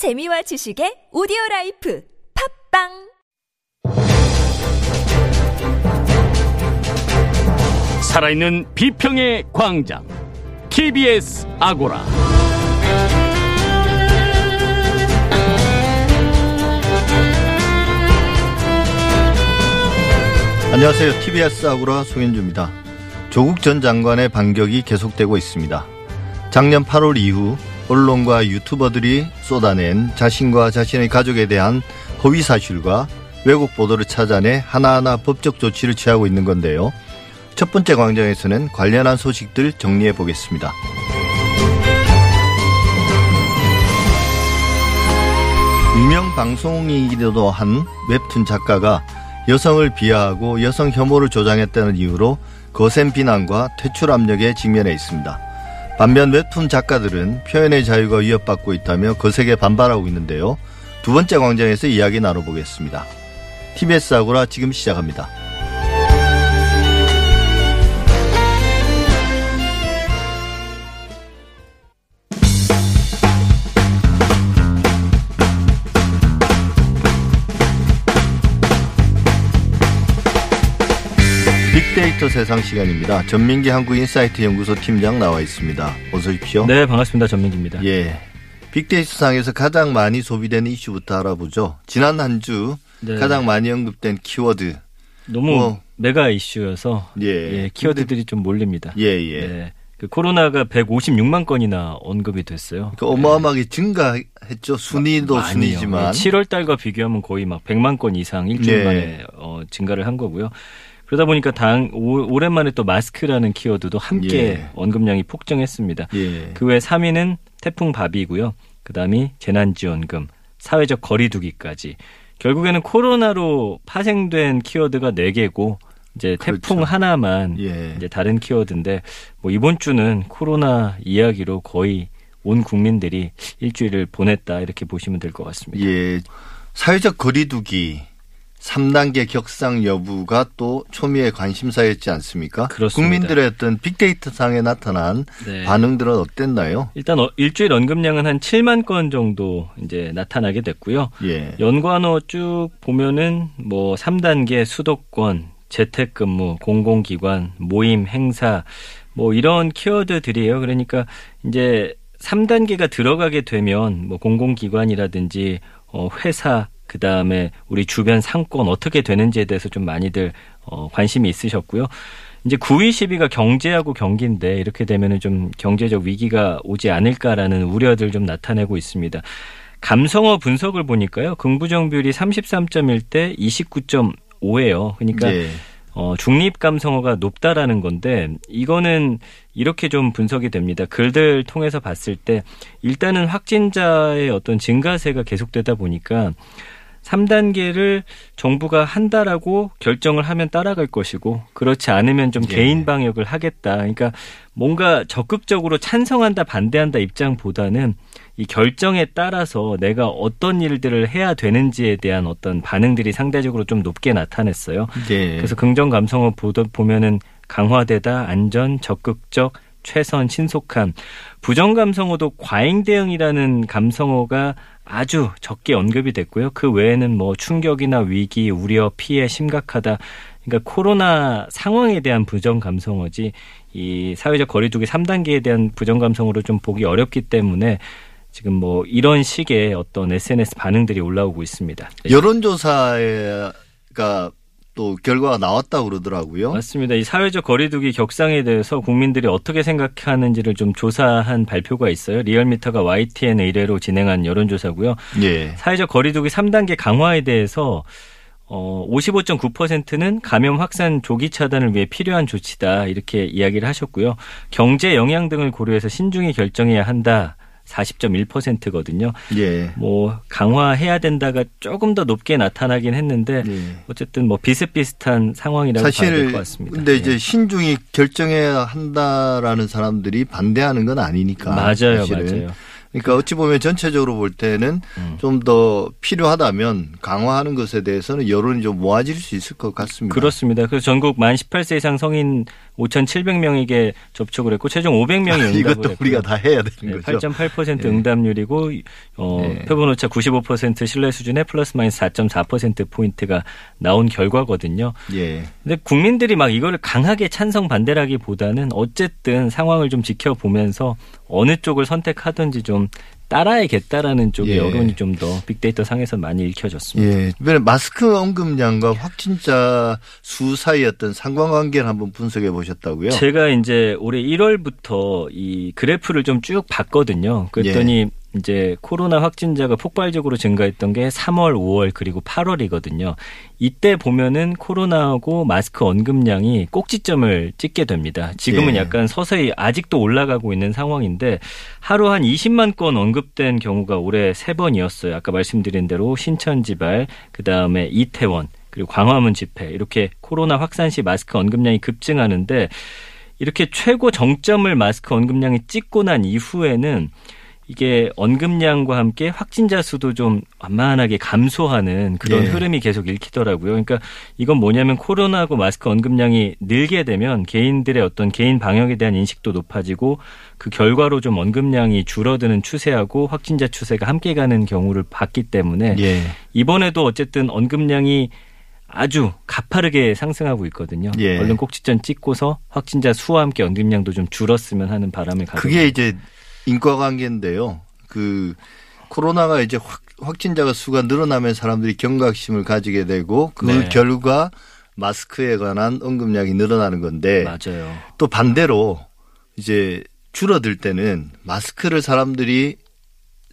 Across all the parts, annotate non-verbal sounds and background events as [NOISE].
재미와 지식의 오디오 라이프 팟빵 살아있는 비평의 광장 TBS 아고라 안녕하세요. TBS 아고라 송현주입니다. 조국 전 장관의 반격이 계속되고 있습니다. 작년 8월 이후 언론과 유튜버들이 쏟아낸 자신과 자신의 가족에 대한 허위 사실과 왜곡 보도를 찾아내 하나하나 법적 조치를 취하고 있는 건데요. 첫 번째 광장에서는 관련한 소식들 정리해 보겠습니다. 유명 방송인이기도 한 웹툰 작가가 여성을 비하하고 여성 혐오를 조장했다는 이유로 거센 비난과 퇴출 압력에 직면해 있습니다. 반면 웹툰 작가들은 표현의 자유가 위협받고 있다며 거세게 반발하고 있는데요. 두 번째 광장에서 이야기 나눠보겠습니다. TBS 아고라 지금 시작합니다. 빅데이터 세상 시간입니다. 전민기 한국인사이트 연구소 팀장 나와 있습니다. 어서 오십시오. 네, 반갑습니다. 전민기입니다. 예. 빅데이터 상에서 가장 많이 소비되는 이슈부터 알아보죠. 지난 한주 네. 가장 많이 언급된 키워드. 너무 뭐. 메가 이슈여서 예. 예, 키워드들이 좀 몰립니다. 예, 예. 네. 그 코로나가 156만 건이나 언급이 됐어요. 그 어마어마하게 증가했죠. 순위도 많이요. 순위지만. 7월 달과 비교하면 거의 막 100만 건 이상 일주일 네. 만에 어, 증가를 한 거고요. 그러다 보니까 당 오, 오랜만에 또 마스크라는 키워드도 함께 예. 언급량이 폭증했습니다. 예. 그외 3위는 태풍 바비고요. 그다음이 재난지원금, 사회적 거리두기까지. 결국에는 코로나로 파생된 키워드가 4 개고 이제 태풍 그렇죠. 하나만 예. 이제 다른 키워드인데 뭐 이번 주는 코로나 이야기로 거의 온 국민들이 일주일을 보냈다 이렇게 보시면 될 것 같습니다. 예. 사회적 거리두기 3단계 격상 여부가 또 초미의 관심사였지 않습니까? 그렇습니다. 국민들의 어떤 빅데이터 상에 나타난 네. 반응들은 어땠나요? 일단 어, 일주일 언급량은 한 7만 건 정도 이제 나타나게 됐고요. 예. 연관어 쭉 보면은 뭐 3단계 수도권, 재택근무, 공공기관, 모임, 행사 뭐 이런 키워드들이에요. 그러니까 이제 3단계가 들어가게 되면 뭐 공공기관이라든지 어 회사 그 다음에 우리 주변 상권 어떻게 되는지에 대해서 좀 많이들 어 관심이 있으셨고요. 이제 9위 10위가 경제하고 경기인데 이렇게 되면은 좀 경제적 위기가 오지 않을까라는 우려들 좀 나타내고 있습니다. 감성어 분석을 보니까요. 긍부정 비율이 33.1대 29.5예요. 그러니까 예. 어, 중립 감성어가 높다라는 건데 이거는 이렇게 좀 분석이 됩니다. 글들 통해서 봤을 때 일단은 확진자의 어떤 증가세가 계속되다 보니까 3단계를 정부가 한다라고 결정을 하면 따라갈 것이고 그렇지 않으면 좀 예. 개인 방역을 하겠다. 그러니까 뭔가 적극적으로 찬성한다 반대한다 입장보다는 이 결정에 따라서 내가 어떤 일들을 해야 되는지에 대한 어떤 반응들이 상대적으로 좀 높게 나타냈어요. 예. 그래서 긍정 감성어 보면은 강화되다, 안전, 적극적, 최선, 신속함. 부정 감성어도 과잉 대응이라는 감성어가 아주 적게 언급이 됐고요. 그 외에는 뭐 충격이나 위기, 우려, 피해 심각하다. 그러니까 코로나 상황에 대한 부정 감성어지 이 사회적 거리두기 3단계에 대한 부정 감성어로 좀 보기 어렵기 때문에 지금 뭐 이런 식의 어떤 SNS 반응들이 올라오고 있습니다. 네. 여론조사가 또 결과가 나왔다고 그러더라고요. 맞습니다. 이 사회적 거리두기 격상에 대해서 국민들이 어떻게 생각하는지를 좀 조사한 발표가 있어요. 리얼미터가 YTN 의뢰로 진행한 여론조사고요. 예. 사회적 거리두기 3단계 강화에 대해서 어 55.9%는 감염 확산 조기 차단을 위해 필요한 조치다 이렇게 이야기를 하셨고요. 경제 영향 등을 고려해서 신중히 결정해야 한다. 40.1%거든요. 예. 뭐 강화해야 된다가 조금 더 높게 나타나긴 했는데 예. 어쨌든 뭐 비슷비슷한 상황이라고 봐야 될 사실 것 같습니다. 근데 이제 예. 신중히 결정해야 한다라는 사람들이 반대하는 건 아니니까. 맞아요, 사실은. 맞아요. 그러니까 어찌 보면 전체적으로 볼 때는 음. 좀더 필요하다면 강화하는 것에 대해서는 여론이 좀 모아질 수 있을 것 같습니다. 그렇습니다. 그래서 전국 만 18세 이상 성인 5,700명에게 접촉을 했고 최종 500명이 [LAUGHS] 응답을 이것도 했고요. 우리가 다 해야 되는 네, 거죠. 8.8% 예. 응답률이고 어, 예. 표본 오차 95% 신뢰 수준에 플러스 마이너스 4.4% 포인트가 나온 결과거든요. 예. 근데 국민들이 막 이거를 강하게 찬성 반대라기보다는 어쨌든 상황을 좀 지켜보면서 어느 쪽을 선택하든지 좀 따라야겠다라는 쪽의 예. 여론이 좀 더 빅데이터 상에서 많이 읽혀졌습니다. 예. 이번에 마스크 언급량과 확진자 수 사이 어떤 상관관계를 한번 분석해 보셨다고요? 제가 이제 올해 1월부터 이 그래프를 좀 쭉 봤거든요. 그랬더니 예. 이제 코로나 확진자가 폭발적으로 증가했던 게 3월, 5월 그리고 8월이거든요. 이때 보면은 코로나하고 마스크 언급량이 꼭지점을 찍게 됩니다. 지금은 예. 약간 서서히 아직도 올라가고 있는 상황인데 하루 한 20만 건 언급된 경우가 올해 세 번이었어요. 아까 말씀드린 대로 신천지발, 그 다음에 이태원, 그리고 광화문 집회 이렇게 코로나 확산 시 마스크 언급량이 급증하는데 이렇게 최고 정점을 마스크 언급량이 찍고 난 이후에는 이게 언급량과 함께 확진자 수도 좀 완만하게 감소하는 그런 예. 흐름이 계속 읽히더라고요. 그러니까 이건 뭐냐면 코로나하고 마스크 언급량이 늘게 되면 개인들의 어떤 개인 방역에 대한 인식도 높아지고 그 결과로 좀 언급량이 줄어드는 추세하고 확진자 추세가 함께 가는 경우를 봤기 때문에 예. 이번에도 어쨌든 언급량이 아주 가파르게 상승하고 있거든요. 예. 얼른 꼭지점 찍고서 확진자 수와 함께 언급량도 좀 줄었으면 하는 바람을 가지고 그게 이제 인과관계인데요. 그 코로나가 이제 확, 확진자가 수가 늘어나면 사람들이 경각심을 가지게 되고 그 네. 결과 마스크에 관한 언급량이 늘어나는 건데 맞아요. 또 반대로 이제 줄어들 때는 마스크를 사람들이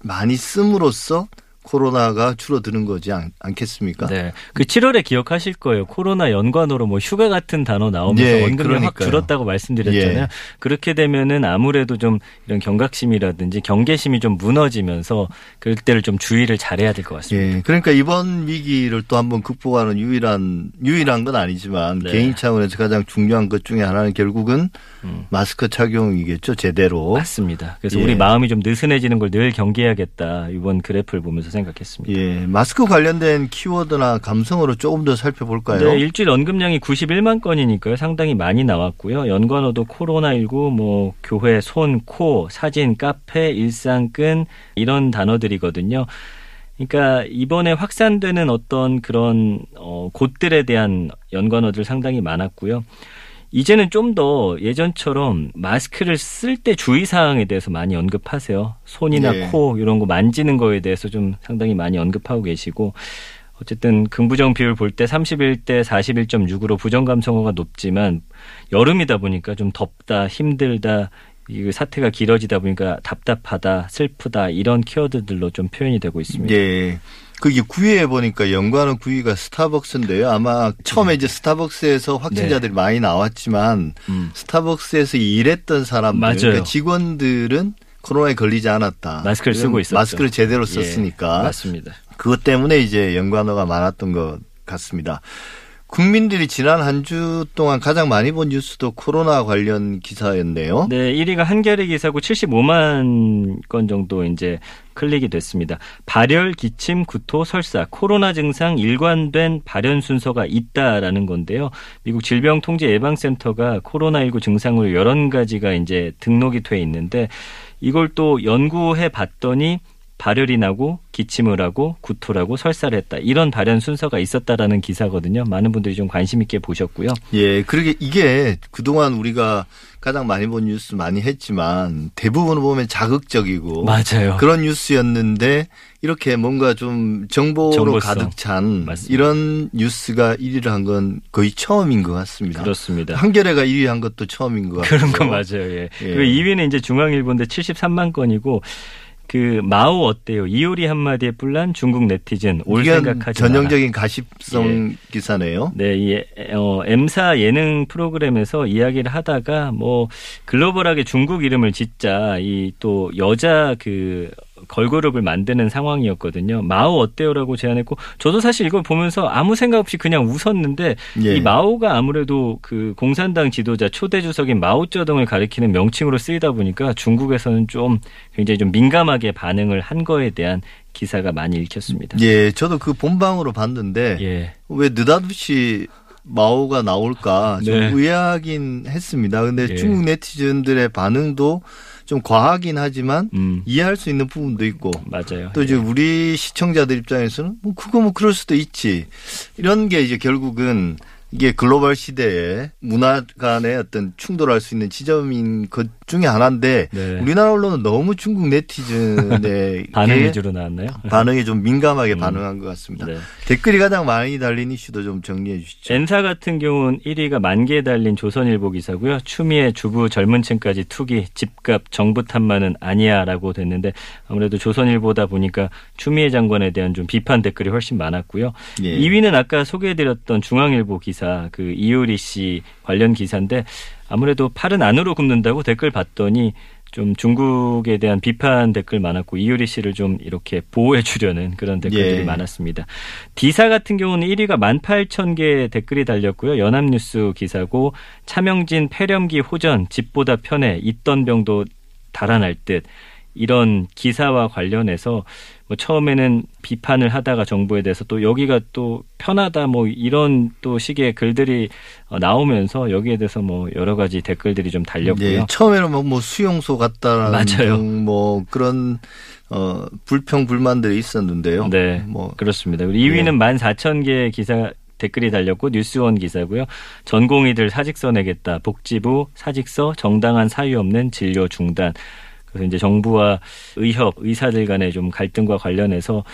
많이 씀으로써 코로나가 줄어드는 거지 않, 않겠습니까? 네. 그 7월에 기억하실 거예요. 코로나 연관으로 뭐 휴가 같은 단어 나오면서 예, 확 그러니까요. 줄었다고 말씀드렸잖아요. 예. 그렇게 되면은 아무래도 좀 이런 경각심이라든지 경계심이 좀 무너지면서 그럴 때를 좀 주의를 잘해야 될 것 같습니다. 예, 그러니까 이번 위기를 또 한번 극복하는 유일한 유일한 건 아니지만 네. 개인 차원에서 가장 중요한 것 중에 하나는 결국은 음. 마스크 착용이겠죠, 제대로. 맞습니다. 그래서 예. 우리 마음이 좀 느슨해지는 걸 늘 경계해야겠다. 이번 그래프를 보면서 생각했습니다. 예, 마스크 관련된 키워드나 감성으로 조금 더 살펴볼까요? 네, 일주일 언급량이 91만 건이니까요. 상당히 많이 나왔고요. 연관어도 코로나19, 뭐 교회, 손, 코, 사진, 카페, 일상끈 이런 단어들이거든요. 그러니까 이번에 확산되는 어떤 그런 어 곳들에 대한 연관어들 상당히 많았고요. 이제는 좀 더 예전처럼 마스크를 쓸 때 주의 사항에 대해서 많이 언급하세요. 손이나 네. 코 이런 거 만지는 거에 대해서 좀 상당히 많이 언급하고 계시고 어쨌든 긍부정 비율 볼 때 31대 41.6으로 부정 감성어가 높지만 여름이다 보니까 좀 덥다, 힘들다, 이 사태가 길어지다 보니까 답답하다, 슬프다 이런 키워드들로 좀 표현이 되고 있습니다. 예. 그게 구위에 보니까 연관어 구위가 스타벅스인데요. 아마 처음에 이제 스타벅스에서 확진자들이 많이 나왔지만 네. 음. 스타벅스에서 일했던 사람들, 맞아요. 그러니까 직원들은 코로나에 걸리지 않았다. 마스크를 쓰고 있었죠. 마스크를 제대로 예, 썼으니까 맞습니다. 그것 때문에 이제 연관어가 많았던 것 같습니다. 국민들이 지난 한 주 동안 가장 많이 본 뉴스도 코로나 관련 기사였네요. 네, 1위가 한겨레 기사고 75만 건 정도 이제 클릭이 됐습니다. 발열, 기침, 구토, 설사, 코로나 증상 일관된 발현 순서가 있다라는 건데요. 미국 질병통제예방센터가 코로나19 증상으로 여러 가지가 이제 등록이 돼 있는데 이걸 또 연구해 봤더니 발열이 나고 기침을 하고 구토를 하고 설사를 했다. 이런 발현 순서가 있었다라는 기사거든요. 많은 분들이 좀 관심 있게 보셨고요. 예, 그러게 이게 그동안 우리가 가장 많이 본 뉴스 많이 했지만 대부분을 보면 자극적이고 맞아요. 그런 뉴스였는데 이렇게 뭔가 좀 정보로 정보성. 가득 찬 맞습니다. 이런 뉴스가 1위를 한 건 거의 처음인 것 같습니다. 그렇습니다. 한겨레가 1위 한 것도 처음인 것 같아요. 그런 거 맞아요. 예. 예. 그리고 2위는 이제 중앙일보인데 73만 건이고 그 마오 어때요? 이효리 한마디에 뿔난 중국 네티즌 올 생각하지 전형적인 가십성 예. 기사네요. 네, 이 어, M사 예능 프로그램에서 이야기를 하다가 뭐 글로벌하게 중국 이름을 짓자 이 또 여자 그 걸그룹을 만드는 상황이었거든요. 마오 어때요라고 제안했고 저도 사실 이걸 보면서 아무 생각 없이 그냥 웃었는데 예. 이 마오가 아무래도 그 공산당 지도자 초대 주석인 마오쩌둥을 가리키는 명칭으로 쓰이다 보니까 중국에서는 좀 굉장히 좀 민감하게 반응을 한 거에 대한 기사가 많이 읽혔습니다. 예, 저도 그 본방으로 봤는데 예. 왜 느닷없이 마오가 나올까 좀 네. 의아하긴 했습니다. 근데 예. 중국 네티즌들의 반응도 좀 과하긴 하지만 음, 이해할 수 있는 부분도 있고 맞아요. 또 이제 우리 시청자들 입장에서는 뭐 그거 뭐 그럴 수도 있지. 이런 게 이제 결국은 이게 글로벌 시대에 문화 간의 어떤 충돌할 수 있는 지점인 것 중에 하나인데 네. 우리나라 언론은 너무 중국 네티즌의 [LAUGHS] 반응 게 위주로 나왔나요? 반응에 좀 민감하게 반응한 것 같습니다. 네. 댓글이 가장 많이 달린 이슈도 좀 정리해 주시죠. 엔사 같은 경우는 1위가 만 개에 달린 조선일보 기사고요. 추미애 주부 젊은층까지 투기 집값 정부 탓만은 아니야라고 됐는데 아무래도 조선일보다 보니까 추미애 장관에 대한 좀 비판 댓글이 훨씬 많았고요. 예. 2위는 아까 소개해드렸던 중앙일보 기사 그 이효리 씨 관련 기사인데 아무래도 팔은 안으로 굽는다고 댓글 봤더니 좀 중국에 대한 비판 댓글 많았고 이효리 씨를 좀 이렇게 보호해 주려는 그런 댓글들이 예. 많았습니다. 디사 같은 경우는 1위가 18,000개 댓글이 달렸고요. 연합뉴스 기사고 차명진 폐렴기 호전 집보다 편해 있던 병도 달아날 듯 이런 기사와 관련해서 뭐 처음에는 비판을 하다가 정부에 대해서 또 여기가 또 편하다 뭐 이런 또 식의 글들이 어, 나오면서 여기에 대해서 뭐 여러 가지 댓글들이 좀 달렸고요. 예, 처음에는 뭐, 뭐 수용소 같다라는 맞아요. 등뭐 그런 어 불평 불만들이 있었는데요. 네, 뭐 그렇습니다. 그리고 2위는 14,000개 기사 댓글이 달렸고 뉴스원 기사고요. 전공의들 사직서 내겠다. 복지부 사직서 정당한 사유 없는 진료 중단. 그래서 이제 정부와 의협 의사들 간의 좀 갈등과 관련해서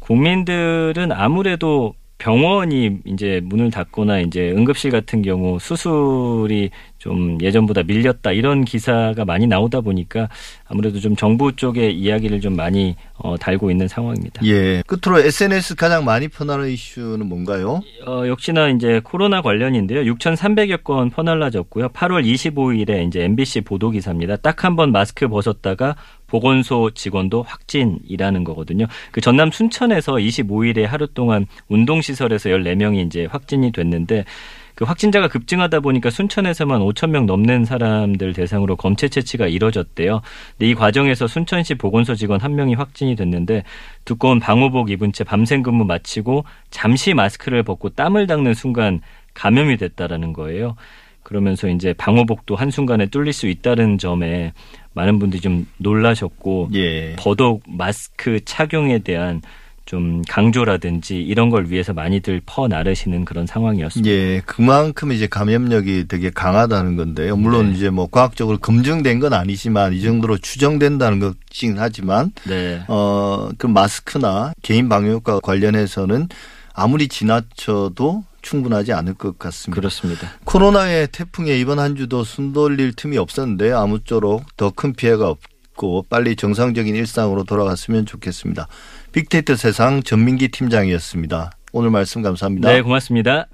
국민들은 아무래도 병원이 이제 문을 닫거나 이제 응급실 같은 경우 수술이 좀 예전보다 밀렸다 이런 기사가 많이 나오다 보니까 아무래도 좀 정부 쪽의 이야기를 좀 많이 어, 달고 있는 상황입니다. 예. 끝으로 SNS 가장 많이 퍼나는 이슈는 뭔가요? 어, 역시나 이제 코로나 관련인데요. 6,300여 건 퍼날라졌고요. 8월 25일에 이제 MBC 보도 기사입니다. 딱 한 번 마스크 벗었다가 보건소 직원도 확진이라는 거거든요. 그 전남 순천에서 25일에 하루 동안 운동시설에서 14명이 이제 확진이 됐는데 그 확진자가 급증하다 보니까 순천에서만 5천 명 넘는 사람들 대상으로 검체 채취가 이뤄졌대요. 근데 이 과정에서 순천시 보건소 직원 한 명이 확진이 됐는데 두꺼운 방호복 입은 채 밤샘 근무 마치고 잠시 마스크를 벗고 땀을 닦는 순간 감염이 됐다라는 거예요. 그러면서 이제 방호복도 한순간에 뚫릴 수 있다는 점에 많은 분들이 좀 놀라셨고 예. 더더욱 마스크 착용에 대한 좀 강조라든지 이런 걸 위해서 많이들 퍼 나르시는 그런 상황이었습니다. 예, 그만큼 이제 감염력이 되게 강하다는 건데요. 물론 네. 이제 뭐 과학적으로 검증된 건 아니지만 이 정도로 추정된다는 것이긴 하지만 네. 어, 그 마스크나 개인 방역과 관련해서는 아무리 지나쳐도 충분하지 않을 것 같습니다. 그렇습니다. 코로나의 태풍에 이번 한 주도 숨 돌릴 틈이 없었는데 아무쪼록 더 큰 피해가 없고 빨리 정상적인 일상으로 돌아갔으면 좋겠습니다. 빅데이터 세상 전민기 팀장이었습니다. 오늘 말씀 감사합니다. 네, 고맙습니다.